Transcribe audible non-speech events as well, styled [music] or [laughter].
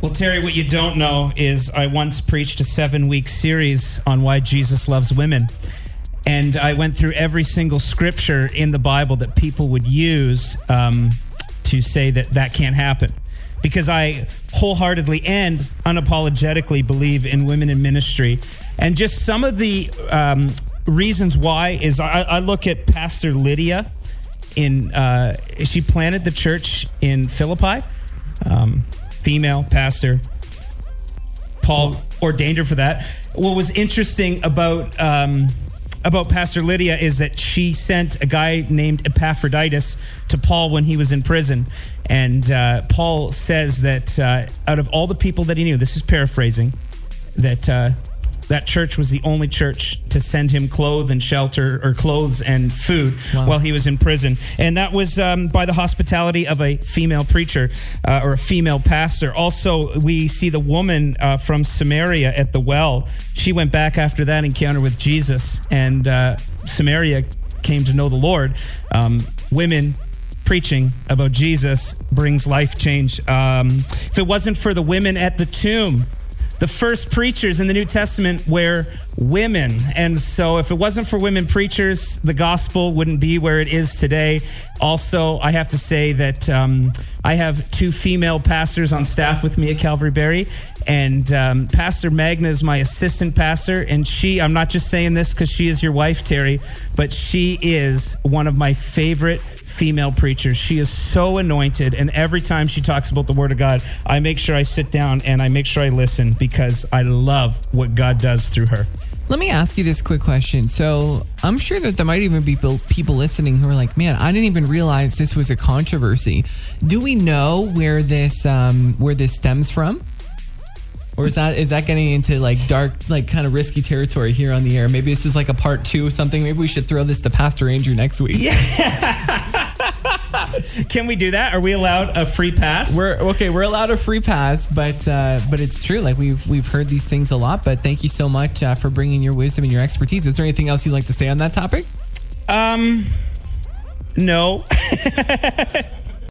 Well, Terry, what you don't know is I once preached a seven week series on why Jesus loves women. And I went through every single scripture in the Bible that people would use um, to say that that can't happen. Because I wholeheartedly and unapologetically believe in women in ministry. And just some of the um, reasons why is I, I look at Pastor Lydia in, uh, she planted the church in Philippi. Um, female pastor. Paul ordained her for that. What was interesting about um, about Pastor Lydia is that she sent a guy named Epaphroditus to Paul when he was in prison, and uh, Paul says that uh, out of all the people that he knew, this is paraphrasing, that uh, that church was the only church to send him clothes and shelter or clothes and food wow. while he was in prison. And that was um, by the hospitality of a female preacher uh, or a female pastor. Also, we see the woman uh, from Samaria at the well. She went back after that encounter with Jesus, and uh, Samaria came to know the Lord. Um, women preaching about Jesus brings life change. Um, if it wasn't for the women at the tomb, the first preachers in the New Testament were women. And so, if it wasn't for women preachers, the gospel wouldn't be where it is today. Also, I have to say that um, I have two female pastors on staff with me at Calvary Berry. And um, Pastor Magna is my assistant pastor. And she, I'm not just saying this because she is your wife, Terry, but she is one of my favorite female preachers. She is so anointed, and every time she talks about the Word of God, I make sure I sit down and I make sure I listen because I love what God does through her. Let me ask you this quick question. So, I'm sure that there might even be people listening who are like, "Man, I didn't even realize this was a controversy." Do we know where this um, where this stems from? Or is that is that getting into like dark, like kind of risky territory here on the air? Maybe this is like a part two or something. Maybe we should throw this to Pastor Andrew next week. Yeah. [laughs] Can we do that? Are we allowed a free pass? We're okay. We're allowed a free pass, but uh, but it's true. Like we've we've heard these things a lot. But thank you so much uh, for bringing your wisdom and your expertise. Is there anything else you'd like to say on that topic? Um, no. [laughs]